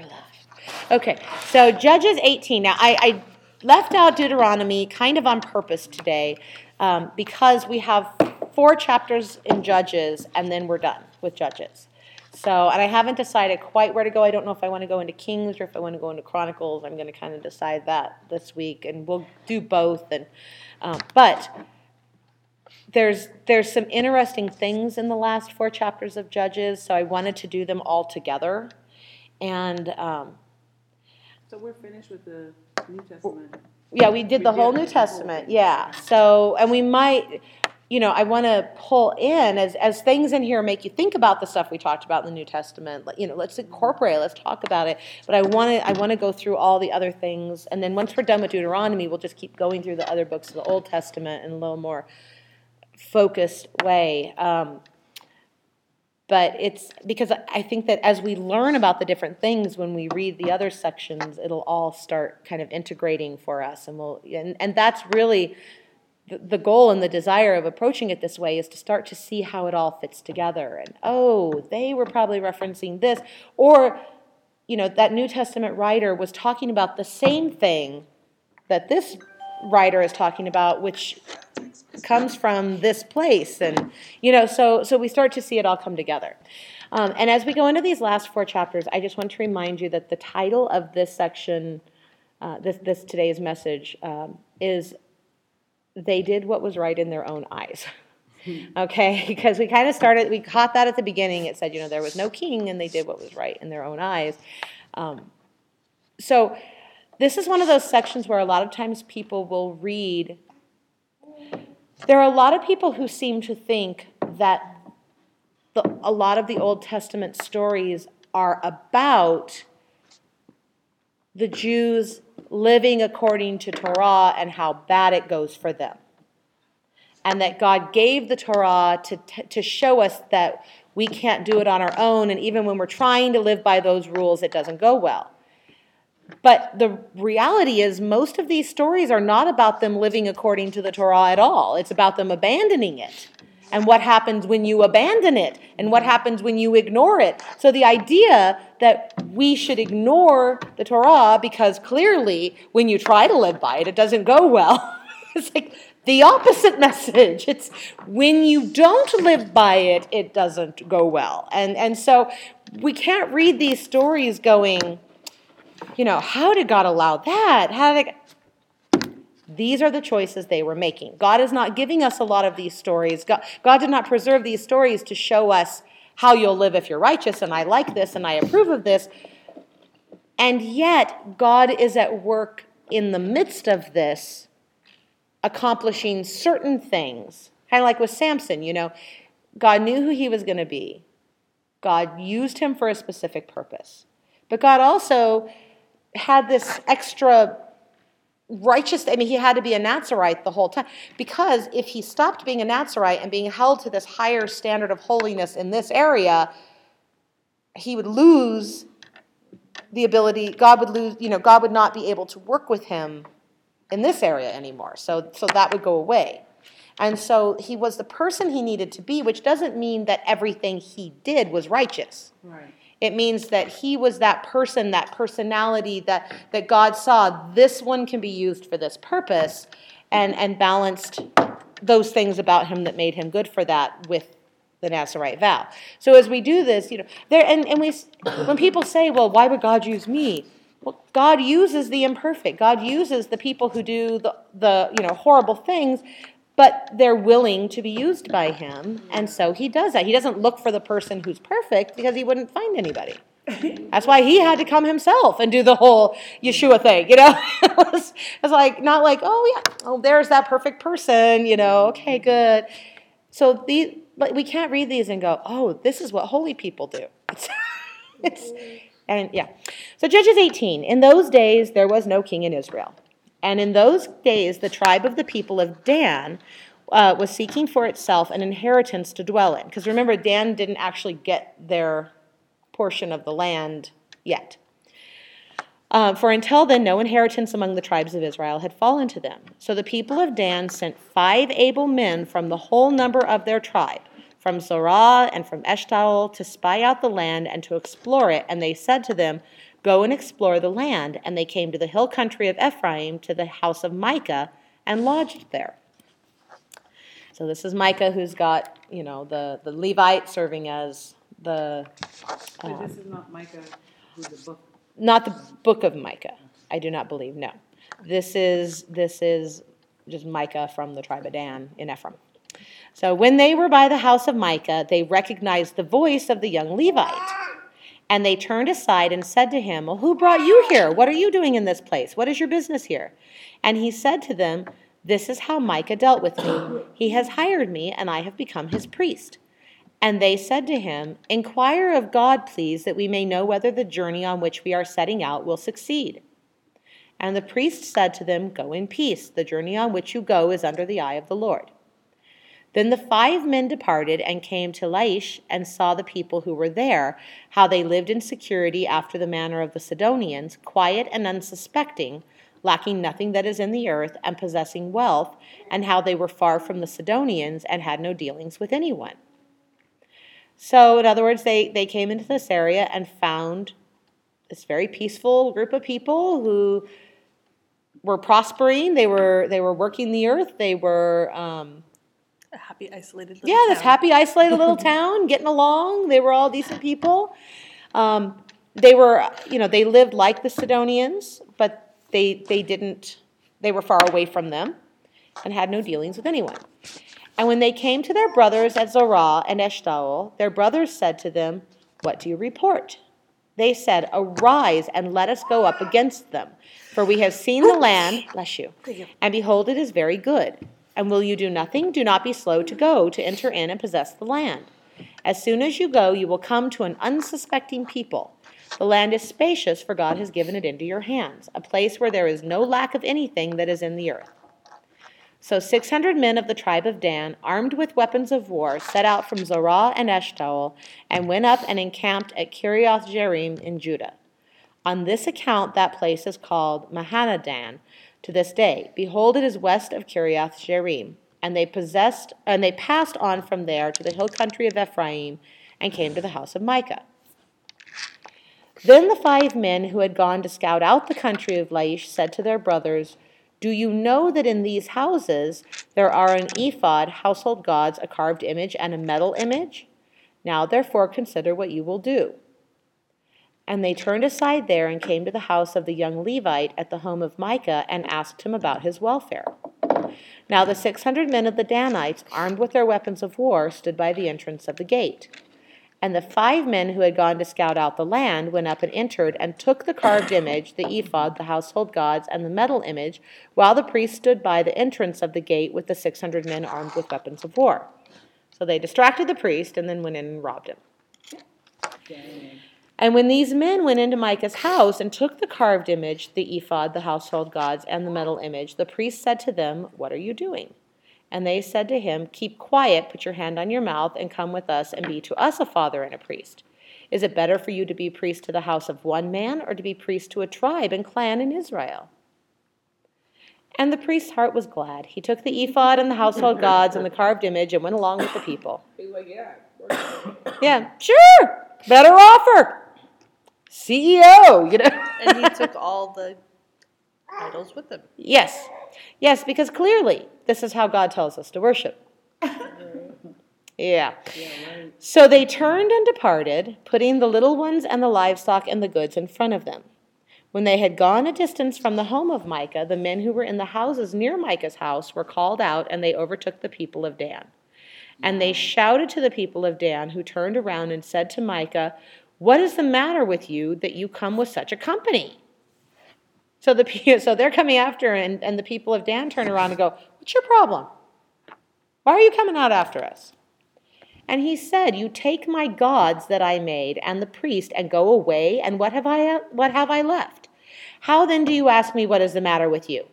for last. Okay, so Judges 18. Now, I, I left out Deuteronomy kind of on purpose today um, because we have four chapters in Judges and then we're done with Judges. So, and I haven't decided quite where to go. I don't know if I want to go into Kings or if I want to go into Chronicles. I'm going to kind of decide that this week, and we'll do both. And um, but there's there's some interesting things in the last four chapters of Judges, so I wanted to do them all together. And um, So we're finished with the New Testament. yeah, we did We the whole did New whole Testament. thing. Yeah. So, and we might, you know, I want to pull in as as things in here make you think about the stuff we talked about in the New Testament. You know, let's incorporate, let's talk about it. But I want to I want to go through all the other things, and then once we're done with Deuteronomy, we'll just keep going through the other books of the Old Testament in a little more focused way. Um, but it's because I think that as we learn about the different things when we read the other sections, it'll all start kind of integrating for us, and we'll and, and that's really the, the goal and the desire of approaching it this way is to start to see how it all fits together. And oh, they were probably referencing this, or you know that New Testament writer was talking about the same thing that this writer is talking about, which comes from this place. And you know so so we start to see it all come together. Um, and as we go into these last four chapters i just want to remind you that the title of this section uh, this this today's message um, is they did what was right in their own eyes. Okay? Because we kind of started we caught that at the beginning. It said you know there was no king and they did what was right in their own eyes. Um, so this is one of those sections where a lot of times people will read there are a lot of people who seem to think that the, a lot of the Old Testament stories are about the Jews living according to Torah and how bad it goes for them. And that God gave the Torah to, to show us that we can't do it on our own, and even when we're trying to live by those rules, it doesn't go well. But the reality is, most of these stories are not about them living according to the Torah at all. It's about them abandoning it. And what happens when you abandon it, and what happens when you ignore it. So, the idea that we should ignore the Torah because clearly, when you try to live by it, it doesn't go well. it's like the opposite message. It's when you don't live by it, it doesn't go well. And, and so, we can't read these stories going, you know, how did God allow that? How did these are the choices they were making. God is not giving us a lot of these stories. God, God did not preserve these stories to show us how you'll live if you're righteous, and I like this and I approve of this. And yet, God is at work in the midst of this, accomplishing certain things. Kind of like with Samson, you know, God knew who he was going to be, God used him for a specific purpose. But God also had this extra righteous i mean he had to be a nazarite the whole time. Because if he stopped being a nazarite and being held to this higher standard of holiness in this area he would lose the ability god would lose you know god would not be able to work with him in this area anymore. So so that would go away. And so he was the person he needed to be which doesn't mean that everything he did was righteous. Right. It means that he was that person, that personality that, that God saw, this one can be used for this purpose, and, and balanced those things about him that made him good for that with the Nazarite vow. So as we do this, you know, there and, and we when people say, well, why would God use me? Well, God uses the imperfect. God uses the people who do the, the you know horrible things, but they're willing to be used by him, and so he does that. He doesn't look for the person who's perfect because he wouldn't find anybody. That's why he had to come himself and do the whole Yeshua thing, you know? it, was, it was like, not like, oh, yeah, oh, there's that perfect person, you know, okay, good. So these, but we can't read these and go, oh, this is what holy people do. It's, it's, and yeah. So Judges 18. In those days, there was no king in Israel. And in those days, the tribe of the people of Dan uh, was seeking for itself an inheritance to dwell in. Because remember, Dan didn't actually get their portion of the land yet. Uh, for until then, no inheritance among the tribes of Israel had fallen to them. So the people of Dan sent five able men from the whole number of their tribe, from Zorah and from Eshtaol, to spy out the land and to explore it. And they said to them, Go and explore the land. And they came to the hill country of Ephraim, to the house of Micah, and lodged there. So this is Micah who's got, you know, the, the Levite serving as the, But this um, is not Micah, who's the book. not the book of Micah. I do not believe, no. This is, this is just Micah from the tribe of Dan in Ephraim. So when they were by the house of Micah, they recognized the voice of the young Levite. And they turned aside and said to him, Well, who brought you here? What are you doing in this place? What is your business here? And he said to them, This is how Micah dealt with me. He has hired me, and I have become his priest. And they said to him, Inquire of God, please, that we may know whether the journey on which we are setting out will succeed. And the priest said to them, Go in peace. The journey on which you go is under the eye of the Lord. Then the five men departed and came to Laish and saw the people who were there, how they lived in security after the manner of the Sidonians, quiet and unsuspecting, lacking nothing that is in the earth, and possessing wealth, and how they were far from the Sidonians and had no dealings with anyone. So, in other words, they, they came into this area and found this very peaceful group of people who were prospering. They were they were working the earth. They were um, A happy, isolated little yeah, this town. happy, isolated little town, getting along. They were all decent people. Um, they were, you know, they lived like the Sidonians, but they they didn't. They were far away from them, and had no dealings with anyone. And when they came to their brothers at Zorah and Eshtaol, their brothers said to them, "What do you report?" They said, "Arise and let us go up against them, for we have seen the land." Bless you. And behold, it is very good. And will you do nothing? Do not be slow to go to enter in and possess the land. As soon as you go, you will come to an unsuspecting people. The land is spacious, for God has given it into your hands, a place where there is no lack of anything that is in the earth. So 600 men of the tribe of Dan, armed with weapons of war, set out from Zorah and Eshtaol, and went up and encamped at Kiriath-jearim in Judah. On this account, that place is called Mahaneh-dan to this day. Behold, it is west of Kiriath-jearim. And they possessed, and they passed on from there to the hill country of Ephraim, and came to the house of Micah. Then the five men who had gone to scout out the country of Laish said to their brothers, Do you know that in these houses there are an ephod, household gods, a carved image, and a metal image? Now therefore consider what you will do. And they turned aside there and came to the house of the young Levite at the home of Micah and asked him about his welfare. Now the six hundred men of the Danites, armed with their weapons of war, stood by the entrance of the gate. And the five men who had gone to scout out the land went up and entered and took the carved image, the ephod, the household gods, and the metal image, while the priest stood by the entrance of the gate with the six hundred men armed with weapons of war. So they distracted the priest and then went in and robbed him. And when these men went into Micah's house and took the carved image, the ephod, the household gods, and the metal image, the priest said to them, What are you doing? And they said to him, Keep quiet, put your hand on your mouth, and come with us, and be to us a father and a priest. Is it better for you to be priest to the house of one man, or to be priest to a tribe and clan in Israel? And the priest's heart was glad. He took the ephod and the household gods and the carved image and went along with the people. Like, yeah. Yeah, sure, better offer. CEO, you know. and he took all the idols with him. Yes, yes, because clearly this is how God tells us to worship. Yeah. So they turned and departed, putting the little ones and the livestock and the goods in front of them. When they had gone a distance from the home of Micah, the men who were in the houses near Micah's house were called out, and they overtook the people of Dan. And they shouted to the people of Dan, who turned around and said to Micah, What is the matter with you that you come with such a company? So the so they're coming after, and, and the people of Dan turn around and go, What's your problem? Why are you coming out after us? And he said, You take my gods that I made and the priest and go away, and what have I what have I left? How then do you ask me what is the matter with you?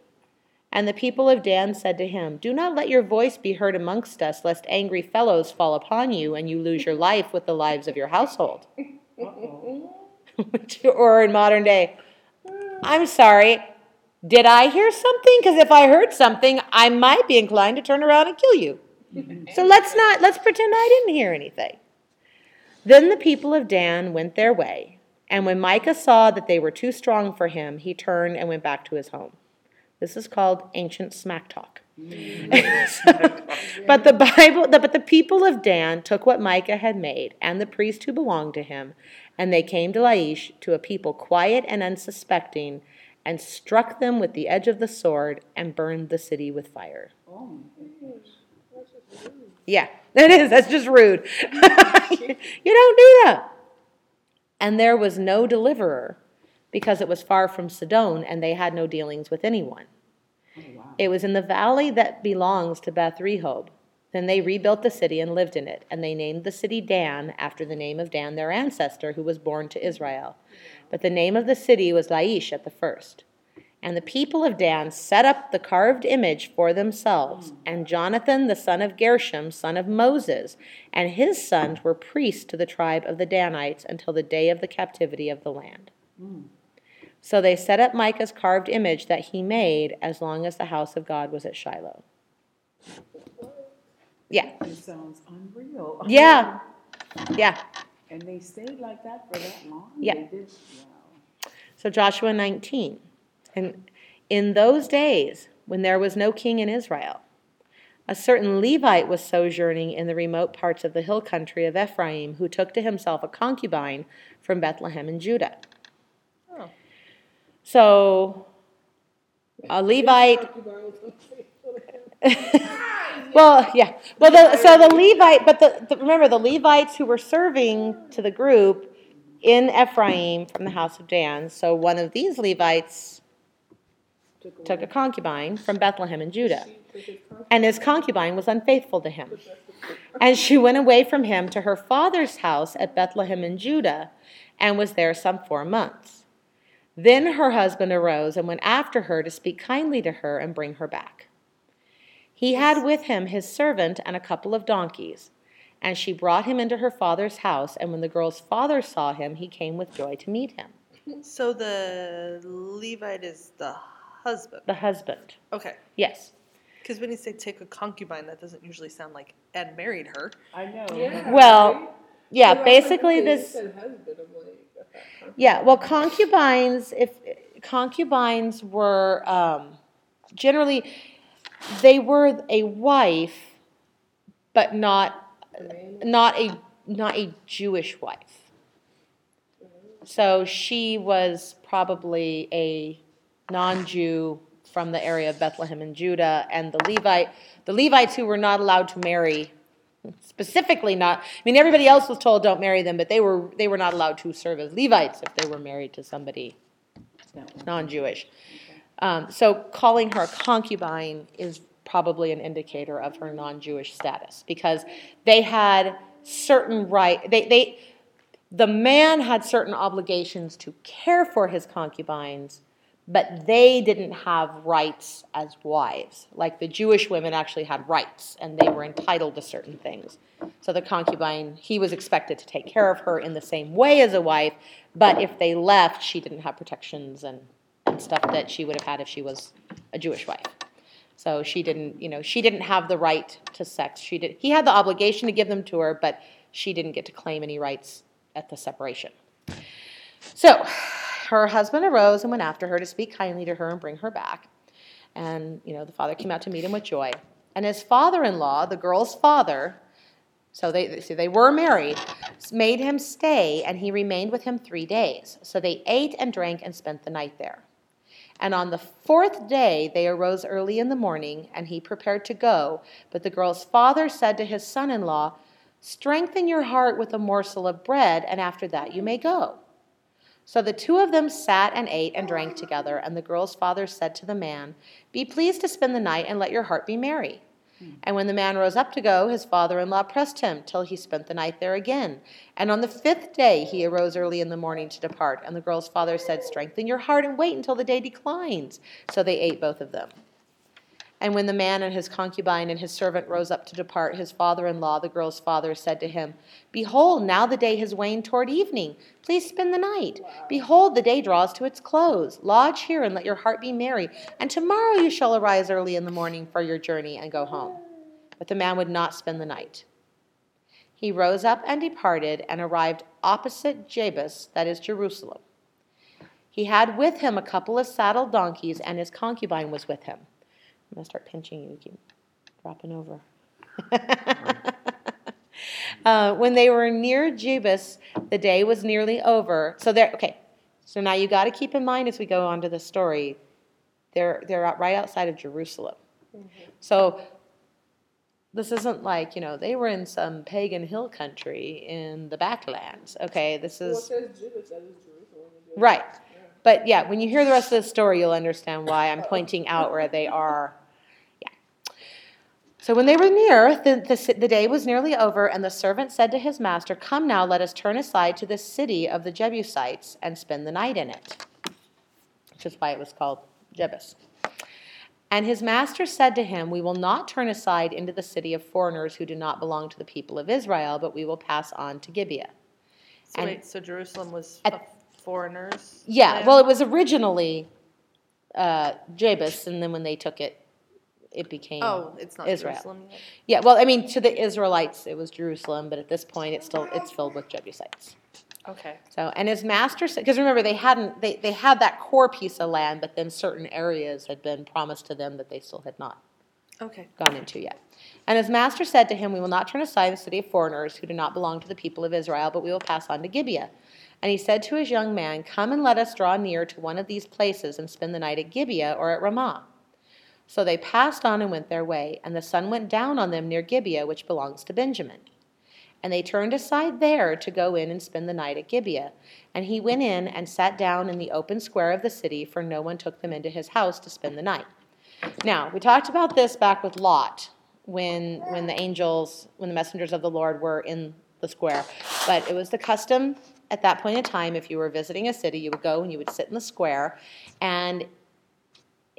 And the people of Dan said to him, Do not let your voice be heard amongst us, lest angry fellows fall upon you, and you lose your life with the lives of your household. or in modern day, I'm sorry, did I hear something? Because if I heard something, I might be inclined to turn around and kill you. So let's not, let's pretend I didn't hear anything. Then the people of Dan went their way, And when Micah saw that they were too strong for him, he turned and went back to his home. This is called ancient smack talk. but the Bible, but the people of Dan took what Micah had made and the priest who belonged to him, and they came to Laish to a people quiet and unsuspecting, and struck them with the edge of the sword and burned the city with fire. Oh, Yeah, that is. That's just rude. you don't do that. And there was no deliverer because it was far from Sidon and they had no dealings with anyone. It was in the valley that belongs to Beth Rehob. Then they rebuilt the city and lived in it, and they named the city Dan after the name of Dan, their ancestor, who was born to Israel. But the name of the city was Laish at the first. And the people of Dan set up the carved image for themselves, and Jonathan, the son of Gershom, son of Moses, and his sons were priests to the tribe of the Danites until the day of the captivity of the land. Hmm. So they set up Micah's carved image that he made as long as the house of God was at Shiloh. Yeah, It sounds unreal. yeah, yeah. And they stayed like that for that long? Yeah. Did, wow. So Joshua 19. And in those days, when there was no king in Israel, a certain Levite was sojourning in the remote parts of the hill country of Ephraim, who took to himself a concubine from Bethlehem in Judah. So, a Levite. well, yeah. Well, the, so the Levite, but the, the remember the Levites who were serving to the group in Ephraim from the house of Dan. So one of these Levites took a concubine from Bethlehem in Judah, and his concubine was unfaithful to him. And she went away from him to her father's house at Bethlehem in Judah, and was there some four months. Then her husband arose and went after her to speak kindly to her and bring her back. He had with him his servant and a couple of donkeys. And she brought him into her father's house, and when the girl's father saw him, he came with joy to meet him. So the Levite is the husband. The husband. Okay. Yes. Because when you say take a concubine, that doesn't usually sound like Ed married her. I know. Well, yeah, basically this. Yeah, well, concubines, if concubines were um, generally, they were a wife, but not not a not a Jewish wife. So she was probably a non-Jew from the area of Bethlehem and Judah, and the Levite, the Levites who were not allowed to marry, specifically not. I mean, everybody else was told don't marry them, but they were they were not allowed to serve as Levites if they were married to somebody non-Jewish. Um, so calling her a concubine is probably an indicator of her non-Jewish status because they had certain right. They they the man had certain obligations to care for his concubines, but they didn't have rights as wives. Like the Jewish women actually had rights and they were entitled to certain things. So the concubine, he was expected to take care of her in the same way as a wife, but if they left, she didn't have protections and, and stuff that she would have had if she was a Jewish wife. So she didn't, you know, she didn't have the right to sex. She did. He had the obligation to give them to her, but she didn't get to claim any rights at the separation. So her husband arose and went after her to speak kindly to her and bring her back. And, you know, the father came out to meet him with joy. And his father in law, the girl's father, so they, so they were married, made him stay, and he remained with him three days. So they ate and drank and spent the night there. And on the fourth day they arose early in the morning, and he prepared to go. But the girl's father said to his son in law, Strengthen your heart with a morsel of bread, and after that you may go. So the two of them sat and ate and drank together, and the girl's father said to the man, Be pleased to spend the night, and let your heart be merry. Hmm. And when the man rose up to go, his father in law pressed him till he spent the night there again. And on the fifth day he arose early in the morning to depart. And the girl's father said, Strengthen your heart and wait until the day declines. So they ate both of them. And when the man and his concubine and his servant rose up to depart, his father in law, the girl's father, said to him, Behold, now the day has waned toward evening. Please spend the night. Behold, the day draws to its close. Lodge here and let your heart be merry. And tomorrow you shall arise early in the morning for your journey and go home. But the man would not spend the night. he rose up and departed and arrived opposite Jebus, that is Jerusalem. He had with him a couple of saddled donkeys, and his concubine was with him. I'm going to start pinching you. You keep dropping over. uh, when they were near Jebus, the day was nearly over. So there, okay. So now you got to keep in mind as we go on to the story, they're they're out right outside of Jerusalem. So this isn't like you know they were in some pagan hill country in the backlands. Okay, this is says Jebus, that is Jerusalem. right. But yeah, when you hear the rest of the story, you'll understand why I'm pointing out where they are. So when they were near, the, the, the day was nearly over, and the servant said to his master, Come now, let us turn aside to the city of the Jebusites and spend the night in it. Which is why it was called Jebus. And his master said to him, We will not turn aside into the city of foreigners who do not belong to the people of Israel, but we will pass on to Gibeah. So And- wait, so Jerusalem was At- foreigners? Yeah, well, it was originally uh, Jebus, and then when they took it, it became. Oh, it's not Israel. Jerusalem yet. Yeah, well, I mean, to the Israelites, it was Jerusalem, but at this point, it's still it's filled with Jebusites. Okay. So, and his master said, because remember, they hadn't they they had that core piece of land, but then certain areas had been promised to them that they still had not Okay. gone into yet. And his master said to him, We will not turn aside the city of foreigners who do not belong to the people of Israel, but we will pass on to Gibeah. And he said to his young man, Come and let us draw near to one of these places and spend the night at Gibeah or at Ramah. So they passed on and went their way, and the sun went down on them near Gibeah, which belongs to Benjamin. And they turned aside there to go in and spend the night at Gibeah. And he went in and sat down in the open square of the city, for no one took them into his house to spend the night. Now, we talked about this back with Lot when when the angels, when the messengers of the Lord were in the square. But it was the custom at that point in time, if you were visiting a city, you would go and you would sit in the square, and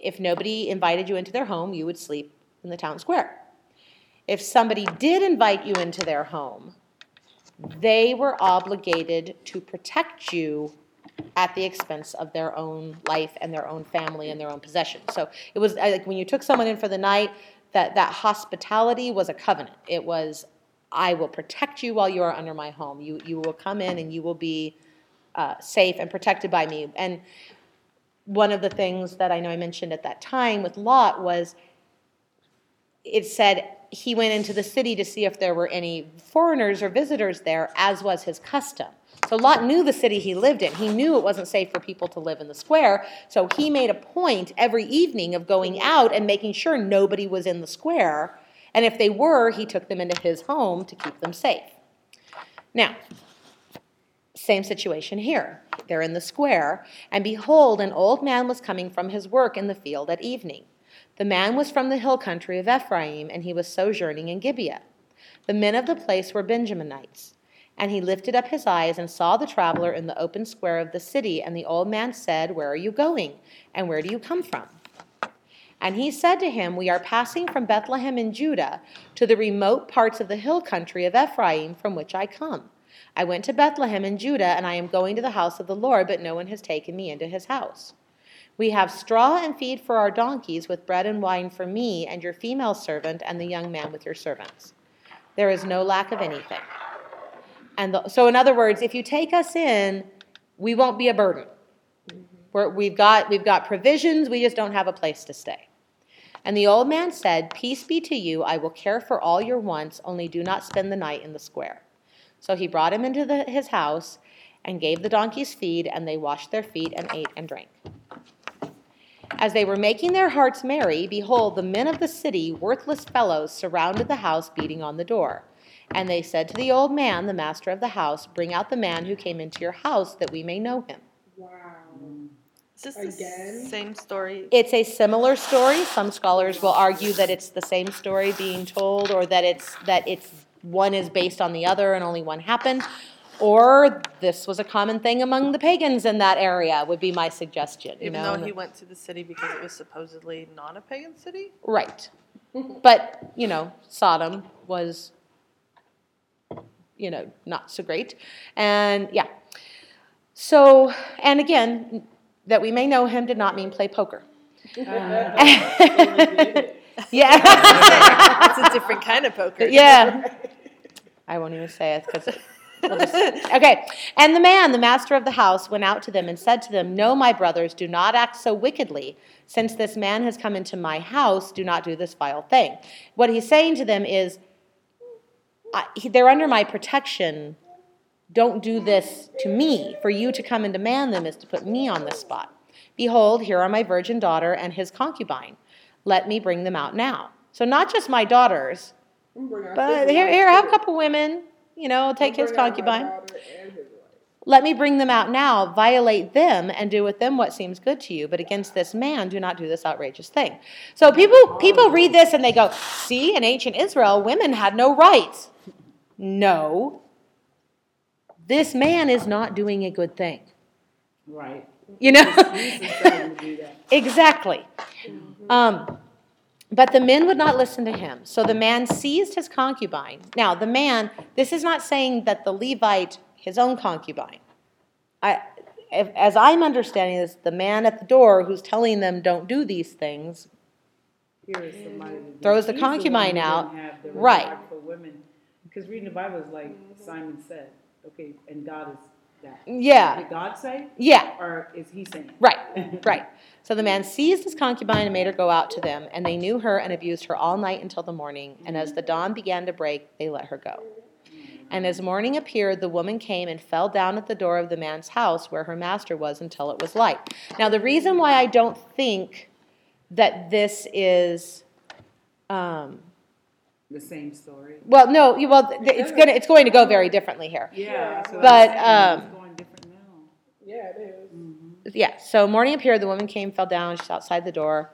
if nobody invited you into their home, you would sleep in the town square. If somebody did invite you into their home, they were obligated to protect you at the expense of their own life and their own family and their own possessions. So it was like when you took someone in for the night, that that hospitality was a covenant. It was, I will protect you while you are under my home. You you will come in and you will be uh, safe and protected by me. And one of the things that I know I mentioned at that time with Lot was it said he went into the city to see if there were any foreigners or visitors there, as was his custom. So Lot knew the city he lived in. He knew it wasn't safe for people to live in the square. So he made a point every evening of going out and making sure nobody was in the square. And if they were, he took them into his home to keep them safe. Now, same situation here. They're in the square, and behold, an old man was coming from his work in the field at evening. The man was from the hill country of Ephraim, and he was sojourning in Gibeah. The men of the place were Benjaminites. And he lifted up his eyes and saw the traveler in the open square of the city. And the old man said, Where are you going? And where do you come from? And he said to him, We are passing from Bethlehem in Judah to the remote parts of the hill country of Ephraim from which I come. I went to Bethlehem in Judah, and I am going to the house of the Lord, but no one has taken me into his house. We have straw and feed for our donkeys, with bread and wine for me, and your female servant, and the young man with your servants. There is no lack of anything. And the, so, in other words, if you take us in, we won't be a burden. We're, we've, got, we've got provisions, we just don't have a place to stay. And the old man said, Peace be to you, I will care for all your wants, only do not spend the night in the square. So he brought him into the, his house and gave the donkeys feed, and they washed their feet and ate and drank. As they were making their hearts merry, behold, the men of the city, worthless fellows, surrounded the house, beating on the door. And they said to the old man, the master of the house, Bring out the man who came into your house, that we may know him. Wow. Is this Again? the same story? It's a similar story. Some scholars will argue that it's the same story being told, or that it's that it's one is based on the other and only one happened, or this was a common thing among the pagans in that area. Would be my suggestion. You Even know? though he went to the city because it was supposedly not a pagan city? Right. But, you know, Sodom was, you know, not so great. And yeah. So, and again, that we may know him did not mean play poker. Yeah. it's a different kind of poker. yeah. I won't even say it because we'll okay. And the man, the master of the house, went out to them and said to them, No, my brothers, do not act so wickedly. Since this man has come into my house, do not do this vile thing. What he's saying to them is, they're under my protection. Don't do this to me. For you to come and demand them is to put me on the spot. Behold, here are my virgin daughter and his concubine. Let me bring them out now. So, not just my daughters, but here, here, have a couple women, you know, take his concubine. Let me bring them out now, violate them, and do with them what seems good to you. But against this man, do not do this outrageous thing. So people people read this and they go, "See, in ancient Israel, women had no rights." No. This man is not doing a good thing. Right. You know? He's deciding to. Exactly. Um, but the men would not listen to him. So the man seized his concubine. Now, the man, this is not saying that the Levite, his own concubine. I, if, as I'm understanding this, the man at the door who's telling them don't do these things, Here is somebody. to do- Throws the concubine who out. the Right. women, because reading the Bible is like Simon said, okay, and God is that. yeah, Did God say, yeah, or is he saying? right, right. So the man seized his concubine and made her go out to them, and they knew her and abused her all night until the morning. And as the dawn began to break, they let her go. And as morning appeared, the woman came and fell down at the door of the man's house where her master was until it was light. Now, the reason why I don't think that this is, um, The same story. well, no, well, it's gonna, it's going to go very differently here. Yeah. so But, um, It's going different now. Yeah, it is. Yeah, so morning appeared, the woman came, fell down, she's outside the door.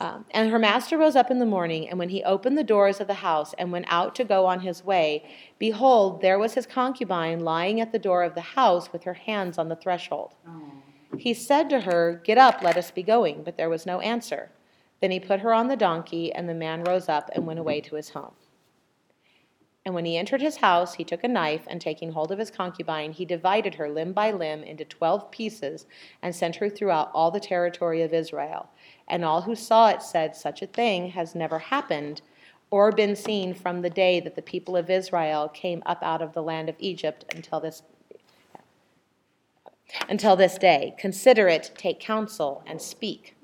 Um, and her master rose up in the morning, and when he opened the doors of the house and went out to go on his way, behold, there was his concubine lying at the door of the house with her hands on the threshold. Oh, He said to her, Get up, let us be going. But there was no answer. Then he put her on the donkey, and the man rose up and went away to his home. And when he entered his house, he took a knife, and taking hold of his concubine, he divided her limb by limb into twelve pieces, and sent her throughout all the territory of Israel. And all who saw it said, Such a thing has never happened or been seen from the day that the people of Israel came up out of the land of Egypt until this until this day. Consider it, take counsel, and speak.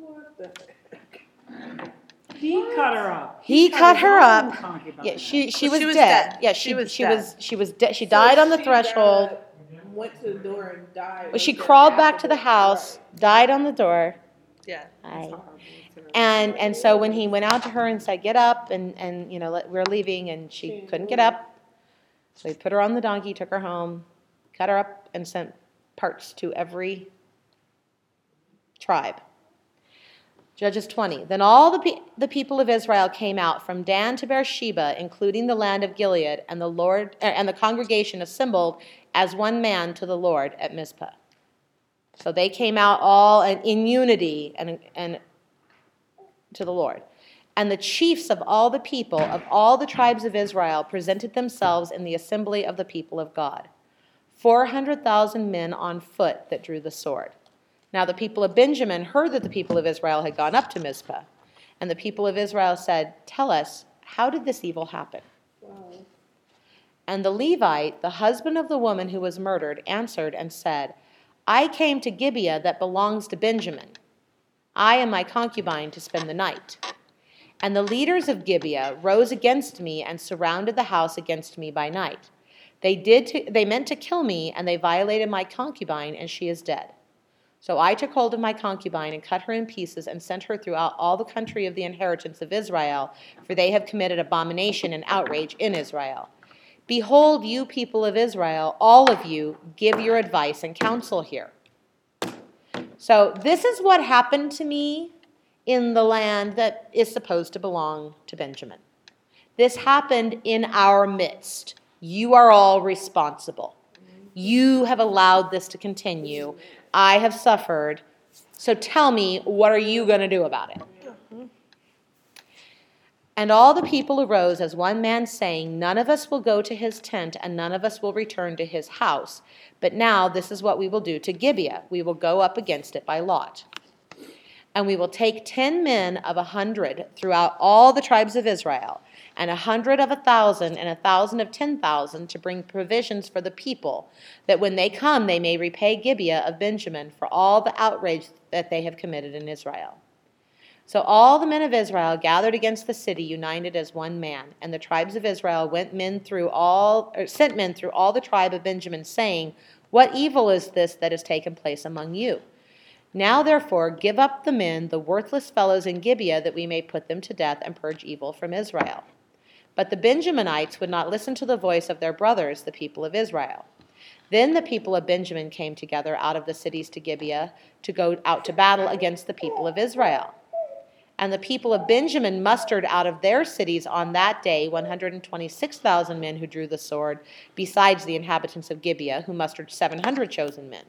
What? He cut her up. He cut his her up. Yeah, she she So was, she was dead. dead. Yeah, She she was she was she was dead. She So died on the she threshold. got- Went to the door and died. Well, she crawled back to the afterwards. house, died on the door. Yeah. I, and and so when he went out to her and said, "Get up," and and you know let, we're leaving, and she couldn't get up, so he put her on the donkey, took her home, cut her up, and sent parts to every tribe. Judges 20. Then all the, pe- the people of Israel came out from Dan to Beersheba, including the land of Gilead, and the Lord er, and the congregation assembled as one man to the Lord at Mizpah. So they came out all in, in unity and, and to the Lord. And the chiefs of all the people of all the tribes of Israel presented themselves in the assembly of the people of God. 400,000 men on foot that drew the sword. Now the people of Benjamin heard that the people of Israel had gone up to Mizpah. And the people of Israel said, Tell us, how did this evil happen? Wow. And the Levite, the husband of the woman who was murdered, answered and said, I came to Gibeah that belongs to Benjamin. I and my concubine to spend the night. And the leaders of Gibeah rose against me and surrounded the house against me by night. They did to, they meant to kill me, and they violated my concubine, and she is dead. So I took hold of my concubine and cut her in pieces and sent her throughout all the country of the inheritance of Israel, for they have committed abomination and outrage in Israel. Behold, you people of Israel, all of you, give your advice and counsel here. So, this is what happened to me in the land that is supposed to belong to Benjamin. This happened in our midst. You are all responsible. You have allowed this to continue. I have suffered. So tell me, what are you going to do about it? And all the people arose as one man, saying, None of us will go to his tent, and none of us will return to his house. But now this is what we will do to Gibeah we will go up against it by lot. And we will take ten men of a hundred throughout all the tribes of Israel, and a hundred of a thousand, and a thousand of ten thousand, to bring provisions for the people, that when they come they may repay Gibeah of Benjamin for all the outrage that they have committed in Israel. So all the men of Israel gathered against the city, united as one man. And the tribes of Israel went men through all, or sent men through all the tribe of Benjamin, saying, What evil is this that has taken place among you? Now therefore give up the men, the worthless fellows in Gibeah, that we may put them to death and purge evil from Israel. But the Benjaminites would not listen to the voice of their brothers, the people of Israel. Then the people of Benjamin came together out of the cities to Gibeah to go out to battle against the people of Israel. And the people of Benjamin mustered out of their cities on that day 126,000 men who drew the sword, besides the inhabitants of Gibeah, who mustered 700 chosen men.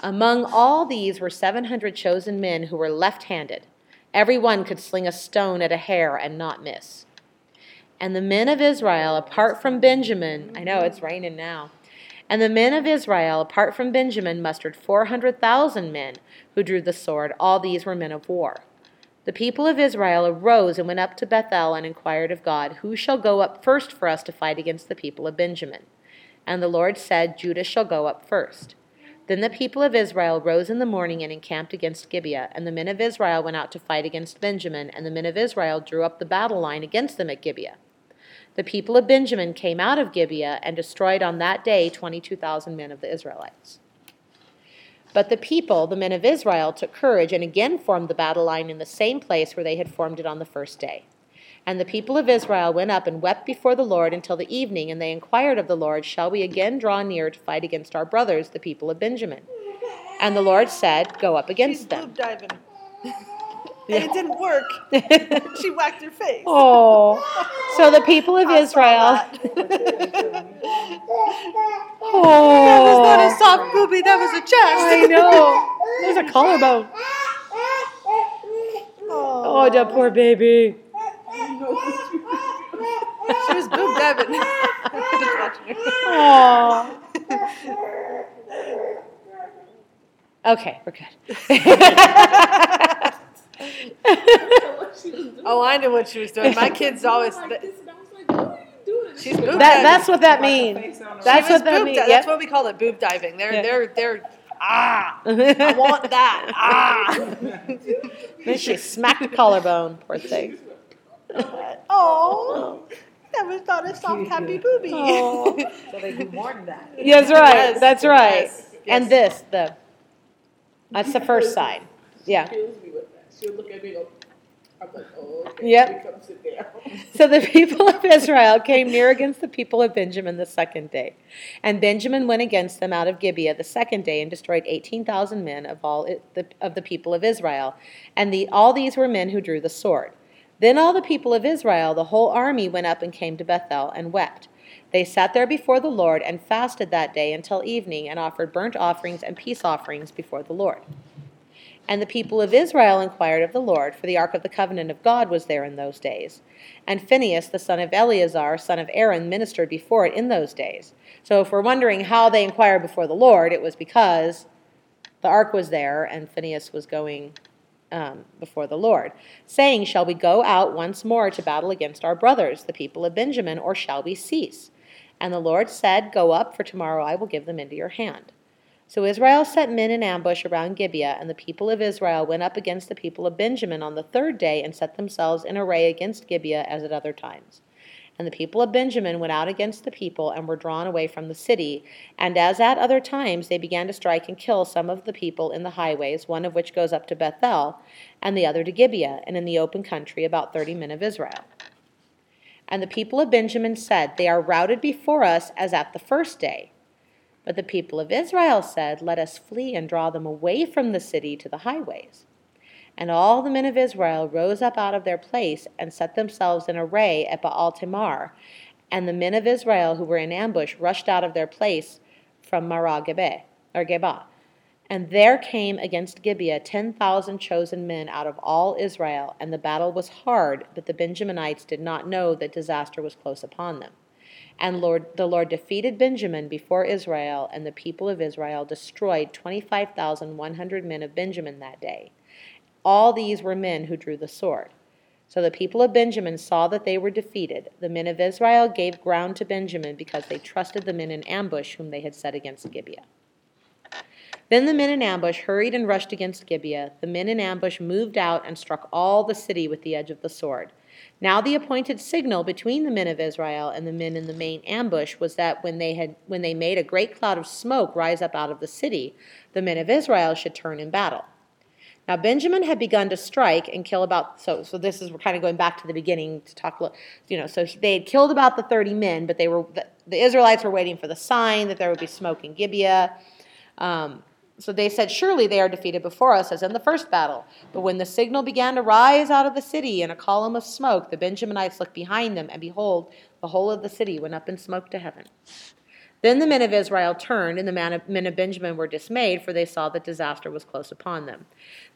Among all these were 700 chosen men who were left handed. Every one could sling a stone at a hare and not miss. And the men of Israel, apart from Benjamin, I know it's raining now. And the men of Israel, apart from Benjamin, mustered 400,000 men who drew the sword. All these were men of war. The people of Israel arose and went up to Bethel and inquired of God, Who shall go up first for us to fight against the people of Benjamin? And the Lord said, Judah shall go up first. Then the people of Israel rose in the morning and encamped against Gibeah. And the men of Israel went out to fight against Benjamin, and the men of Israel drew up the battle line against them at Gibeah. The people of Benjamin came out of Gibeah and destroyed on that day 22,000 men of the Israelites. But the people, the men of Israel, took courage and again formed the battle line in the same place where they had formed it on the first day. And the people of Israel went up and wept before the Lord until the evening, and they inquired of the Lord, Shall we again draw near to fight against our brothers, the people of Benjamin? And the Lord said, Go up She's against them. boob diving. And it didn't work. she whacked her face. Oh, so the people of I Israel. that. Oh. That was not a Oh, soft boobie, that was a chest. I know. There's a collarbone. Oh, Oh, the poor baby. She was boob diving. Just watching her. Oh. Okay, we're good. Oh, I knew what she was doing. My kids always. like this, and I was like, what are you doing? She's boob That, diving. that's what that means. Face on her. That's She what that means. di- Yep. That's what we call it, boob diving. They're Yeah. they're they're ah. I want that. Ah. Then she smacked the collarbone, poor thing. Oh, that was not a soft happy boobie. Oh. So they do more than that. That's right. Yes, That's right. yes, And this, the that's the first sign. Yeah. Kills me with that. She'll look at me and go, I'm like, oh, okay. Yep. let me Come sit down. So the people of Israel came near against the people of Benjamin the second day. And Benjamin went against them out of Gibeah the second day and destroyed 18,000 men of all it, the, of the people of Israel. And the, all these were men who drew the sword. Then all the people of Israel, the whole army, went up and came to Bethel and wept. They sat there before the Lord and fasted that day until evening and offered burnt offerings and peace offerings before the Lord. And the people of Israel inquired of the Lord, for the ark of the covenant of God was there in those days. And Phinehas, the son of Eleazar, son of Aaron, ministered before it in those days. So if we're wondering how they inquired before the Lord, it was because the ark was there and Phinehas was going um, before the Lord, saying, Shall we go out once more to battle against our brothers, the people of Benjamin, or shall we cease? And the Lord said, Go up, for tomorrow I will give them into your hand. So Israel set men in ambush around Gibeah, and the people of Israel went up against the people of Benjamin on the third day and set themselves in array against Gibeah as at other times. And the people of Benjamin went out against the people and were drawn away from the city. And as at other times, they began to strike and kill some of the people in the highways, one of which goes up to Bethel, and the other to Gibeah, and in the open country about thirty men of Israel. And the people of Benjamin said, They are routed before us as at the first day. But the people of Israel said, Let us flee and draw them away from the city to the highways. And all the men of Israel rose up out of their place and set themselves in array at Baal Tamar. And the men of Israel who were in ambush rushed out of their place from Maareh Gebe, or Geba. And there came against Gibeah ten thousand chosen men out of all Israel, and the battle was hard, but the Benjaminites did not know that disaster was close upon them. And Lord, the Lord defeated Benjamin before Israel, and the people of Israel destroyed 25,100 men of Benjamin that day. All these were men who drew the sword. So the people of Benjamin saw that they were defeated. The men of Israel gave ground to Benjamin because they trusted the men in ambush whom they had set against Gibeah. Then the men in ambush hurried and rushed against Gibeah. The men in ambush moved out and struck all the city with the edge of the sword. Now the appointed signal between the men of Israel and the men in the main ambush was that when they had when they made a great cloud of smoke rise up out of the city, the men of Israel should turn in battle. Now Benjamin had begun to strike and kill about so so this is we're kind of going back to the beginning to talk you know so they had killed about the 30 men but they were the, the Israelites were waiting for the sign that there would be smoke in Gibeah. Um, so they said, Surely they are defeated before us, as in the first battle. But when the signal began to rise out of the city in a column of smoke, the Benjaminites looked behind them, and behold, the whole of the city went up in smoke to heaven. Then the men of Israel turned, and the men of Benjamin were dismayed, for they saw that disaster was close upon them.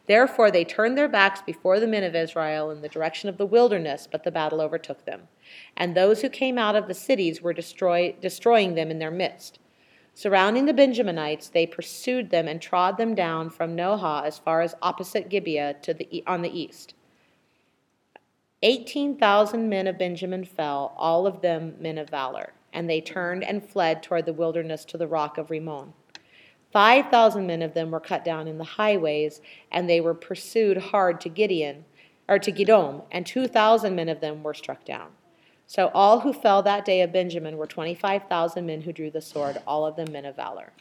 Therefore they turned their backs before the men of Israel in the direction of the wilderness, but the battle overtook them. And those who came out of the cities were destroy, destroying them in their midst. Surrounding the Benjaminites, they pursued them and trod them down from Nohah as far as opposite Gibeah to the, on the east. 18,000 men of Benjamin fell, all of them men of valor, and they turned and fled toward the wilderness to the rock of Rimmon. 5,000 men of them were cut down in the highways, and they were pursued hard to Gideon, or to Gidom, and 2,000 men of them were struck down. So all who fell that day of Benjamin were 25,000 men who drew the sword, all of them men of valor.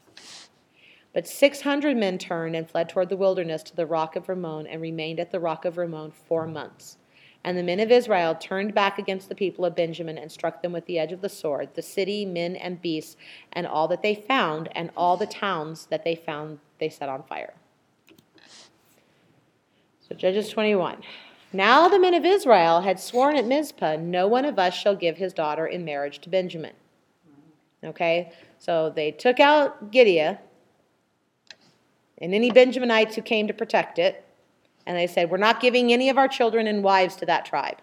But 600 men turned and fled toward the wilderness to the rock of Rimmon and remained at the rock of Rimmon four months. And the men of Israel turned back against the people of Benjamin and struck them with the edge of the sword, the city, men, and beasts, and all that they found, and all the towns that they found they set on fire. So Judges 21. Now the men of Israel had sworn at Mizpah, No one of us shall give his daughter in marriage to Benjamin. Okay, so they took out Gibeah and any Benjaminites who came to protect it, and they said, We're not giving any of our children and wives to that tribe.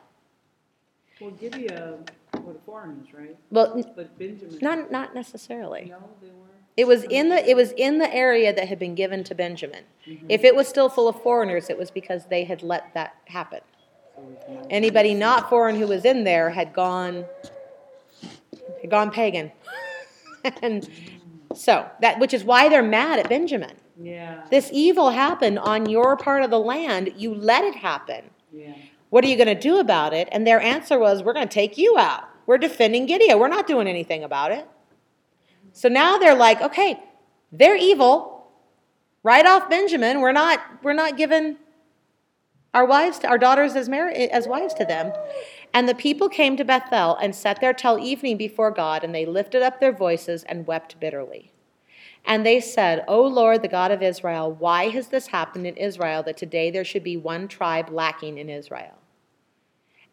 Well, Gibeah were the foreigners, right? Well, But Benjamin. not, not necessarily. No, they were. It was in the it was in the area that had been given to Benjamin. Mm-hmm. If it was still full of foreigners, it was because they had let that happen. Anybody not foreign who was in there had gone had gone pagan. and so that which is why they're mad at Benjamin. Yeah, This evil happened on your part of the land. You let it happen. yeah. What are you going to do about it? And their answer was, We're going to take you out. We're defending Gideon. We're not doing anything about it. So now they're like, okay, they're evil. Write off Benjamin. We're not, we're not giving our wives, to, our daughters as, mar- as wives to them. And the people came to Bethel and sat there till evening before God, and they lifted up their voices and wept bitterly. And they said, O Lord, the God of Israel, why has this happened in Israel that today there should be one tribe lacking in Israel?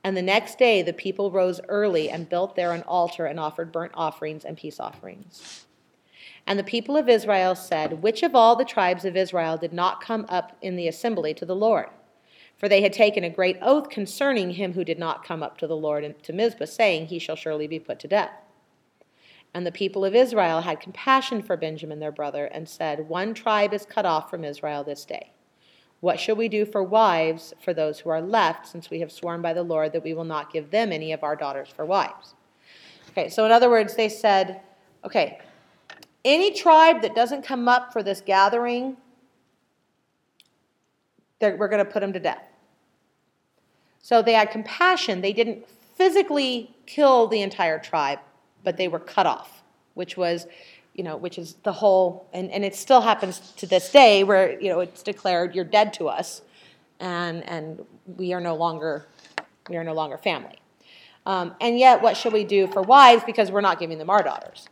And the next day the people rose early and built there an altar and offered burnt offerings and peace offerings. And the people of Israel said, Which of all the tribes of Israel did not come up in the assembly to the Lord? For they had taken a great oath concerning him who did not come up to the Lord to Mizpah, saying, He shall surely be put to death. And the people of Israel had compassion for Benjamin their brother, and said, One tribe is cut off from Israel this day. What shall we do for wives for those who are left, since we have sworn by the Lord that we will not give them any of our daughters for wives? Okay, so in other words, they said, okay, any tribe that doesn't come up for this gathering, we're going to put them to death. So they had compassion. They didn't physically kill the entire tribe, but they were cut off, which was, you know, which is the whole, and, and it still happens to this day where, you know, it's declared you're dead to us and, and we are no longer, we are no longer family. Um, and yet, what shall we do for wives because we're not giving them our daughters?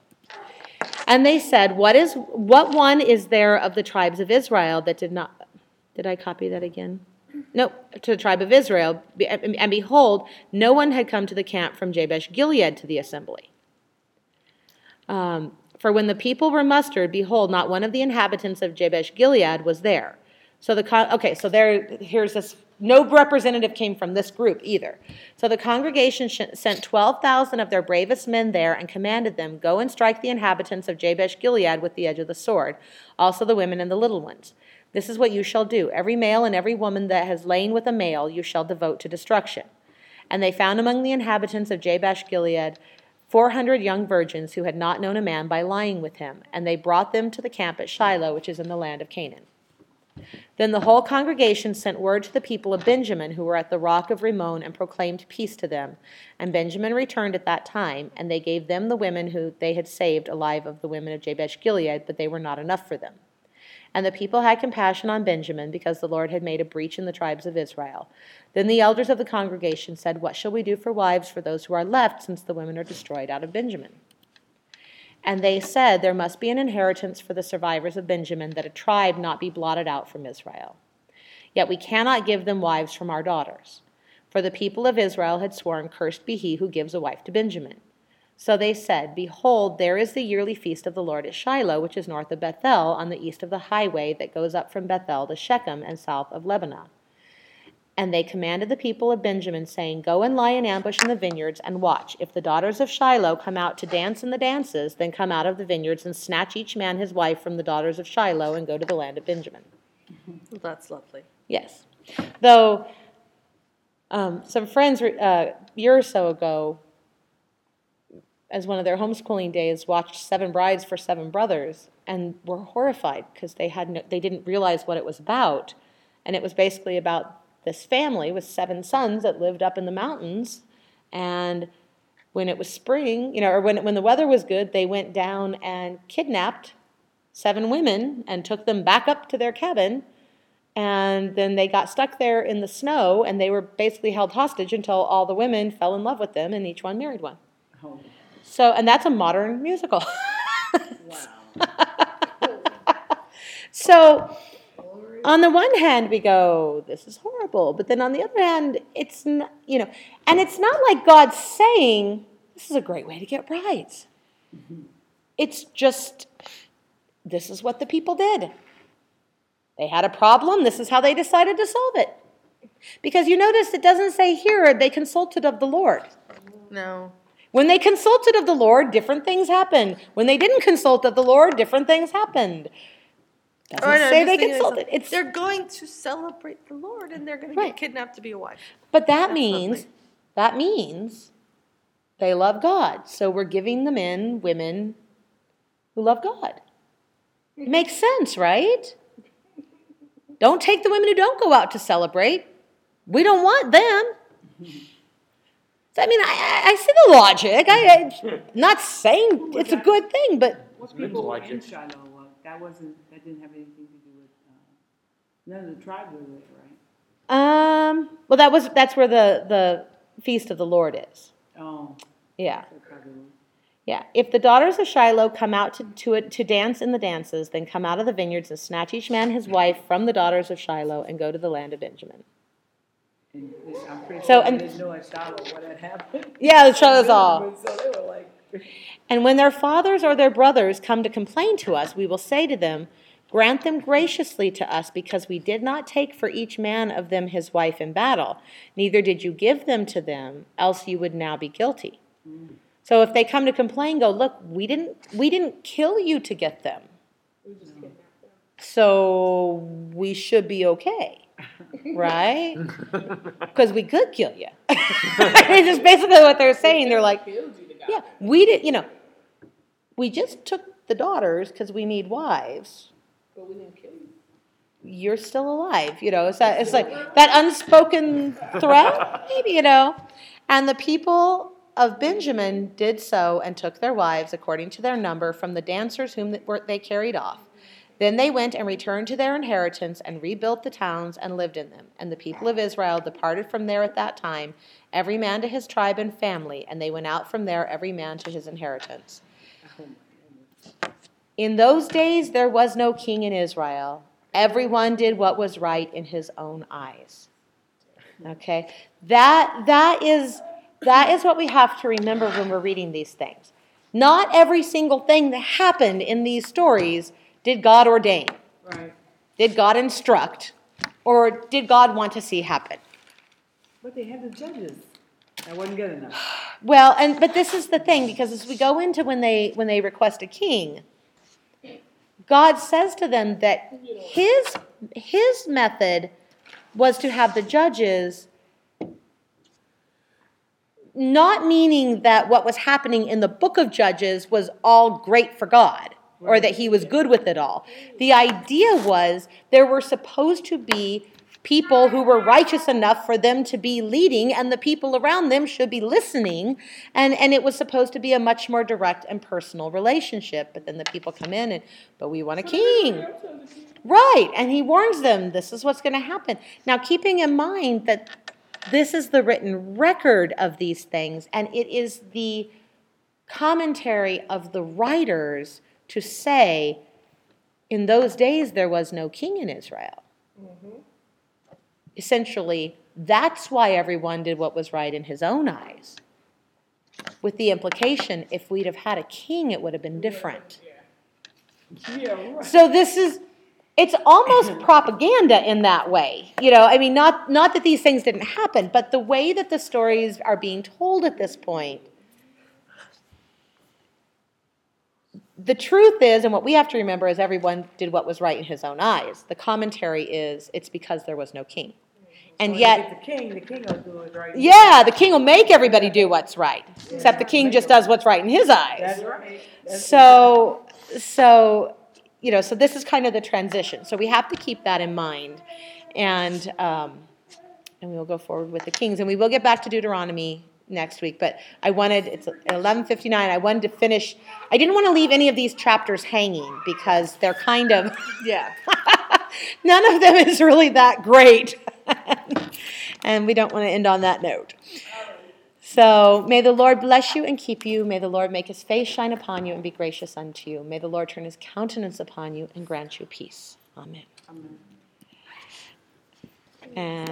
And they said, What is what one is there of the tribes of Israel that did not did I copy that again? No, to the tribe of Israel. And behold, no one had come to the camp from Jabesh Gilead to the assembly. Um, for when the people were mustered, behold, not one of the inhabitants of Jabesh Gilead was there. So the con- okay, so there here's this. No representative came from this group either. So the congregation sh- sent twelve thousand of their bravest men there and commanded them, "Go and strike the inhabitants of Jabesh Gilead with the edge of the sword, also the women and the little ones." This is what you shall do. Every male and every woman that has lain with a male you shall devote to destruction. And they found among the inhabitants of Jabesh Gilead four hundred young virgins who had not known a man by lying with him, and they brought them to the camp at Shiloh, which is in the land of Canaan. Then the whole congregation sent word to the people of Benjamin who were at the rock of Rimmon and proclaimed peace to them. And Benjamin returned at that time, and they gave them the women who they had saved alive of the women of Jabesh Gilead, but they were not enough for them. And the people had compassion on Benjamin because the Lord had made a breach in the tribes of Israel. Then the elders of the congregation said, What shall we do for wives for those who are left, since the women are destroyed out of Benjamin? And they said, There must be an inheritance for the survivors of Benjamin, that a tribe not be blotted out from Israel. Yet we cannot give them wives from our daughters. For the people of Israel had sworn, Cursed be he who gives a wife to Benjamin. So they said, Behold, there is the yearly feast of the Lord at Shiloh, which is north of Bethel, on the east of the highway that goes up from Bethel to Shechem and south of Lebonah. And they commanded the people of Benjamin, saying, Go and lie in ambush in the vineyards and watch. If the daughters of Shiloh come out to dance in the dances, then come out of the vineyards and snatch each man his wife from the daughters of Shiloh and go to the land of Benjamin. Well, that's lovely. Yes. Though um, some friends uh, a year or so ago, as one of their homeschooling days, watched Seven Brides for Seven Brothers and were horrified because they had no, they didn't realize what it was about, and it was basically about this family with seven sons that lived up in the mountains, and when it was spring, you know, or when when the weather was good, they went down and kidnapped seven women and took them back up to their cabin. And then they got stuck there in the snow and they were basically held hostage until all the women fell in love with them and each one married one. Oh, so and that's a modern musical. Wow. so on the one hand we go this is horrible but then on the other hand it's you know and it's not like god's saying this is a great way to get brides it's just this is what the people did. They had a problem. This is how they decided to solve it. Because you notice it doesn't say here they consulted of the lord. No. When they consulted of the Lord, different things happened. When they didn't consult of the Lord, different things happened. Doesn't Oh, no, say they just thinking to consulted. It's they're going to celebrate the Lord and they're going to get kidnapped to be a wife. but that That's means lovely. that means they love God. So we're giving the men women who love God. It Makes sense, right? Don't take the women who don't go out to celebrate. We don't want them. So, I mean, I, I I see the logic. I, I not saying it's a good thing, but Most Men's people were in logic. Shiloh, well, that wasn't, that didn't have anything to do with, uh, none of the tribes were there, right? Um, well, that was that's where the the feast of the Lord is. Oh, Yeah, that probably was. yeah. If the daughters of Shiloh come out to to it to dance in the dances, then come out of the vineyards and snatch each man his wife from the daughters of Shiloh and go to the land of Benjamin. And this- I'm pretty So, sure they and- didn't know at Shiloh what had happened. Yeah, it shows all. So they were like, And when their fathers or their brothers come to complain to us, we will say to them, Grant them graciously to us, because we did not take for each man of them his wife in battle, neither did you give them to them, else you would now be guilty. Mm. So if they come to complain, go, look, we didn't we didn't kill you to get them. We just them. So we should be okay. Right? Because we could kill you. it's just basically what they're saying. They're like, Killed you to God. yeah, we did, you know, we just took the daughters because we need wives. But we didn't kill you. You're still alive, you know. It's that it's like that unspoken threat, maybe, you know. And the people of Benjamin did so and took their wives according to their number from the dancers whom they carried off. Then they went and returned to their inheritance and rebuilt the towns and lived in them. And the people of Israel departed from there at that time, every man to his tribe and family, and they went out from there, every man to his inheritance. In those days there was no king in Israel. Everyone did what was right in his own eyes. Okay? That that is that is what we have to remember when we're reading these things. Not every single thing that happened in these stories did God ordain. right, Did God instruct? Or did God want to see happen? but they had the judges. That wasn't good enough. Well, and but this is the thing because as we go into when they when they request a king, God says to them that his his method was to have the judges not meaning that what was happening in the book of Judges was all great for God or that he was good with it all. The idea was there were supposed to be people who were righteous enough for them to be leading and the people around them should be listening and and it was supposed to be a much more direct and personal relationship. But then the people come in and but we want a king. Right and he warns them this is what's going to happen. Now keeping in mind that this is the written record of these things, and it is the commentary of the writers to say, in those days there was no king in Israel. Mm-hmm. Essentially, that's why everyone did what was right in his own eyes. With the implication, if we'd have had a king, it would have been different. Yeah, right. So this is it's almost propaganda in that way. You know, I mean not not that these things didn't happen, but the way that the stories are being told at this point. The truth is, and what we have to remember is everyone did what was right in his own eyes. The commentary is it's because there was no king. And When yet the king, the king will do it right. yeah, the king will make everybody do what's right. Except the king just does what's right in his eyes. That's right. That's So, so, you know, so this is kind of the transition. So we have to keep that in mind. And, um, and we will go forward with the kings. And we will get back to Deuteronomy next week. But I wanted, it's 11:59, I wanted to finish, I didn't want to leave any of these chapters hanging because they're kind of, Yeah. none of them is really that great. and we don't want to end on that note. So may the Lord bless you and keep you. May the Lord make his face shine upon you and be gracious unto you. May the Lord turn his countenance upon you and grant you peace. Amen. Amen. And